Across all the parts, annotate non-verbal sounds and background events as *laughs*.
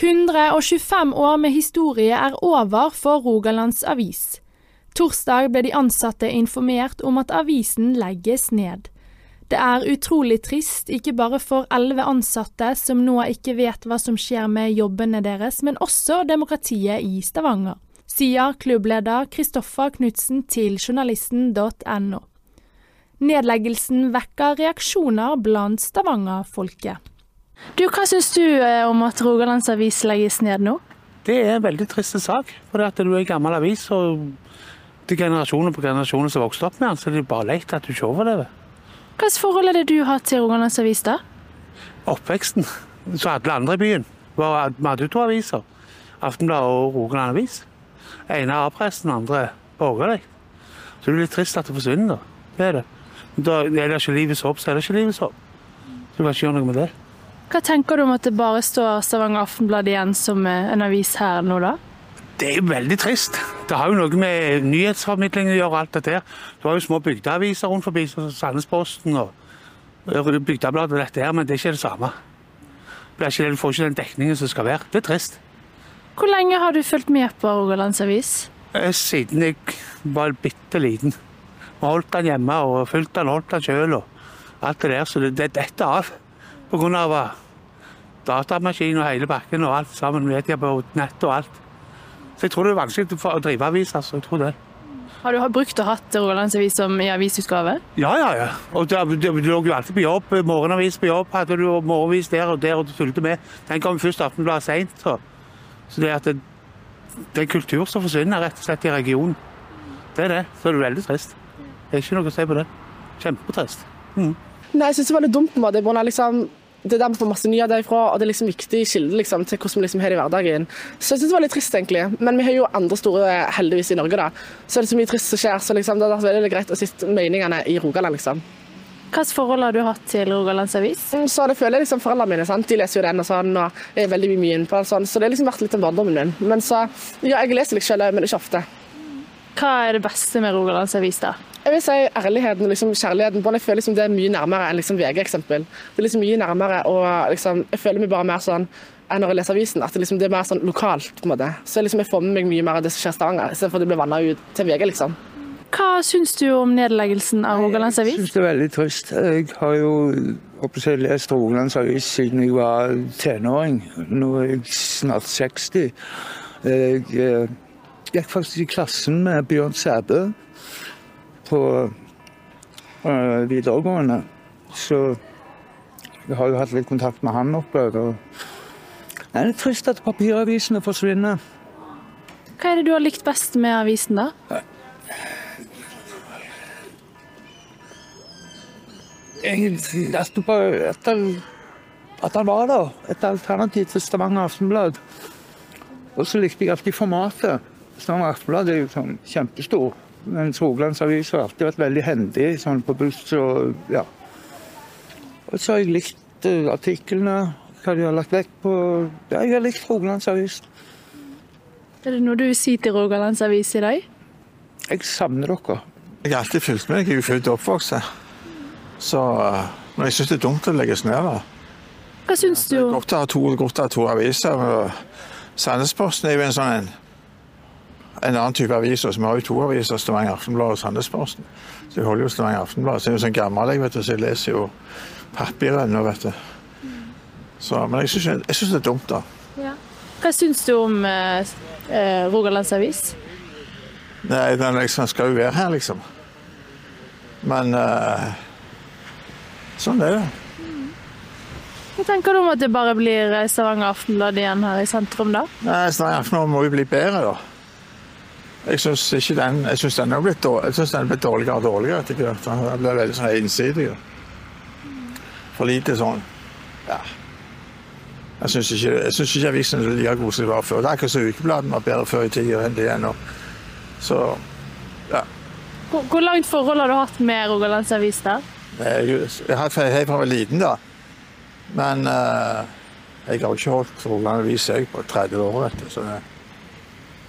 125 år med historie er over for Rogalands Avis. Torsdag ble de ansatte informert om at avisen legges ned. Det er utrolig trist, ikke bare for elleve ansatte som nå ikke vet hva som skjer med jobbene deres, men også demokratiet i Stavanger, sier klubbleder Kristoffer Knutsen til journalisten.no. Nedleggelsen vekker reaksjoner blant Stavanger-folket. Du, Hva syns du eh, om at Rogalands Avis legges ned nå? Det er en veldig trist sak. For at du er en gammel avis, og det er generasjoner på generasjoner som vokste opp med den, så det er bare leit at du ikke overlever. Hvilket forhold er det du har til Rogalands Avis, da? Oppveksten, så alle andre i byen. Vi hadde jo to aviser. Aftenbladet og Rogaland Avis. ene er A-pressen, andre borgerlig. Så det er litt trist at det forsvinner. da. Det er det. Da er det ikke livets håp, så er det ikke livets håp. Så du kan ikke gjøre noe med det. Hva tenker du om at det bare står Stavanger Aftenblad igjen som en avis her nå, da? Det er jo veldig trist. Det har jo noe med nyhetsformidling å gjøre. alt dette her. Du har jo små bygdeaviser rundt forbi, som Sandnesposten og Bygdebladet og dette her, men det er ikke det samme. Det ikke, du får ikke den dekningen som skal være. Det er trist. Hvor lenge har du fulgt med på Rogalands Avis? Eh, siden jeg var bitte liten. Vi holdt den hjemme og fulgte den, holdt den sjøl og alt det der. Så det, det detter av. Av eh, datamaskin og hele bakken og alt sammen. Media på nett og alt. Så jeg tror det er vanskelig å drive avis. altså, jeg tror det. Har du brukt og hatt Rogalandsavis som i avisutgave? Ja, ja. ja. Og Du lå jo alltid på jobb. Morgenavis på jobb hadde du morgenavis der og der, og du fulgte med. Den kom først Aftenbladet seint. Så. så det at det, det er kultur som forsvinner rett og slett i regionen. Det er det. Så det er veldig trist. Det er ikke noe å si på det. Kjempetrist. Mm. Nei, jeg syns det var litt dumt på en måte. Liksom, det er der vi får masse nyheter ifra, og det er liksom viktig kilde liksom, til hvordan vi liksom har det i hverdagen. Så jeg syns det var litt trist, egentlig. Men vi har jo andre store, heldigvis, i Norge, da. Så er det så mye trist som skjer, så liksom, det er veldig greit å sitte meningene i Rogaland, liksom. Hvilket forhold har du hatt til Rogalands Avis? Mm, så det føler jeg liksom Foreldrene mine sant? de leser jo den og sånn, og er veldig mye inne på sånn, så det har liksom vært litt av barndommen min. Men så, ja, jeg leser litt selv, men ikke ofte. Hva er det beste med Rogalands Avis, da? Jeg vil si ærligheten og liksom kjærligheten. Jeg føler liksom det er mye nærmere enn liksom VG, eksempel. Det er liksom mye nærmere, og liksom, jeg føler meg bare mer sånn enn når jeg leser avisen, at det, liksom, det er mer sånn lokalt. på en måte. Så liksom, jeg får med meg mye mer av det som skjer i Stavanger, istedenfor at det blir vanna ut til VG. liksom. Hva syns du om nedleggelsen av Rogalands Avis? Jeg syns det er veldig trist. Jeg har jo jeg, lest Rogalands Avis siden jeg var tenåring. Nå er jeg snart 60. Jeg eh, gikk faktisk i klassen med Bjørn Sæbø på uh, videregående. Så jeg har jo hatt litt kontakt med han oppover. Det er litt trist at papiravisene forsvinner. Hva er det du har likt best med avisen, da? Egentlig at, at han var der. Et alternativ til Stavanger Aftenblad. Og så likte jeg alltid formatet. Stavanger Aftenblad er jo sånn kjempestor. Mens Rogalands har alltid vært veldig hendig sånn på buss og ja. Og så har jeg likt uh, artiklene, hva de har lagt vekt på. Ja, jeg har likt Rogalandsavis. Er det noe du vil si til Rogalandsavis i dag? Jeg savner dere. Jeg har alltid fulgt med. Jeg er jo født og oppvokst her. Så uh, men jeg syns det er dumt å legges ned. da. Hva syns du? Det er godt å ha to, godt å ha to aviser. Sandnesposten er jo en sånn en en annen type aviser. Så vi har jo to aviser, Stavanger Aftenblad og Sandnesposten. Så jeg holder jo Stavanger Aftenblad. Så jeg er jo sånn gammel, jeg, vet du, så jeg leser jo papir ennå, vet du. Så, men jeg syns det er dumt, da. Ja. Hva syns du om eh, eh, Rogalands Avis? Nei, den liksom skal jo være her, liksom. Men eh, sånn er det. Hva tenker du om at det bare blir Stavanger Aftenblad igjen her i sentrum, da? Nei, Stavanger Aftenblad må jo bli bedre, da. Jeg syns den jeg synes den er blitt, jeg synes den er dårligere og dårligere etter hvert. Den blir veldig sånn ensidig. For lite sånn Ja. Jeg syns ikke, ikke avisen er like god som de var før. Det er akkurat som ukebladene var bedre før i tida enn de er nå. Så ja. Hvor, hvor, langt forhold har du hatt med Rogalands Avis der? Jeg, jeg har hatt fra jeg var liten, da. Men uh, jeg har ikke holdt Rogaland Avis på 30 år, vet du. Så det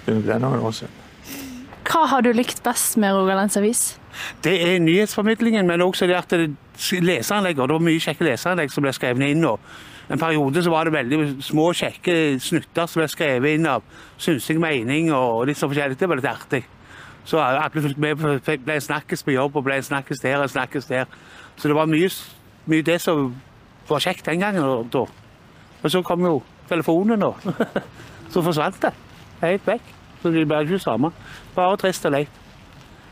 begynner å bli noen år siden. Hva har du likt best med Rogalands Avis? Det er nyhetsformidlingen, men også det at det det var mye kjekke leseranlegg som ble skrevet inn Og En periode så var det veldig små, kjekke snutter som ble skrevet inn av synsing, mening og litt sånn forskjellig. Det var litt artig. Så alle fulgte med ble snakkes på jobb og ble snakkes der og snakkes der. Så det var mye, mye det som var kjekt den gangen. Da. Og så kom jo telefonen, og *laughs* så forsvant det helt vekk. Så det ble ikke det samme. Bare trist og leit.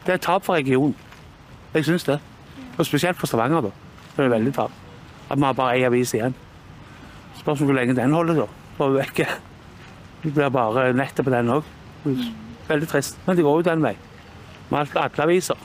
Det er et tap for regionen. Jeg syns det. Og spesielt for Stavanger, da. Det er veldig tap. At vi har bare én avis igjen. Spørs hvor lenge den holder, da. For vekke. Det blir bare nettet på den òg. Veldig trist. Men det går jo den vei. Med alle aviser.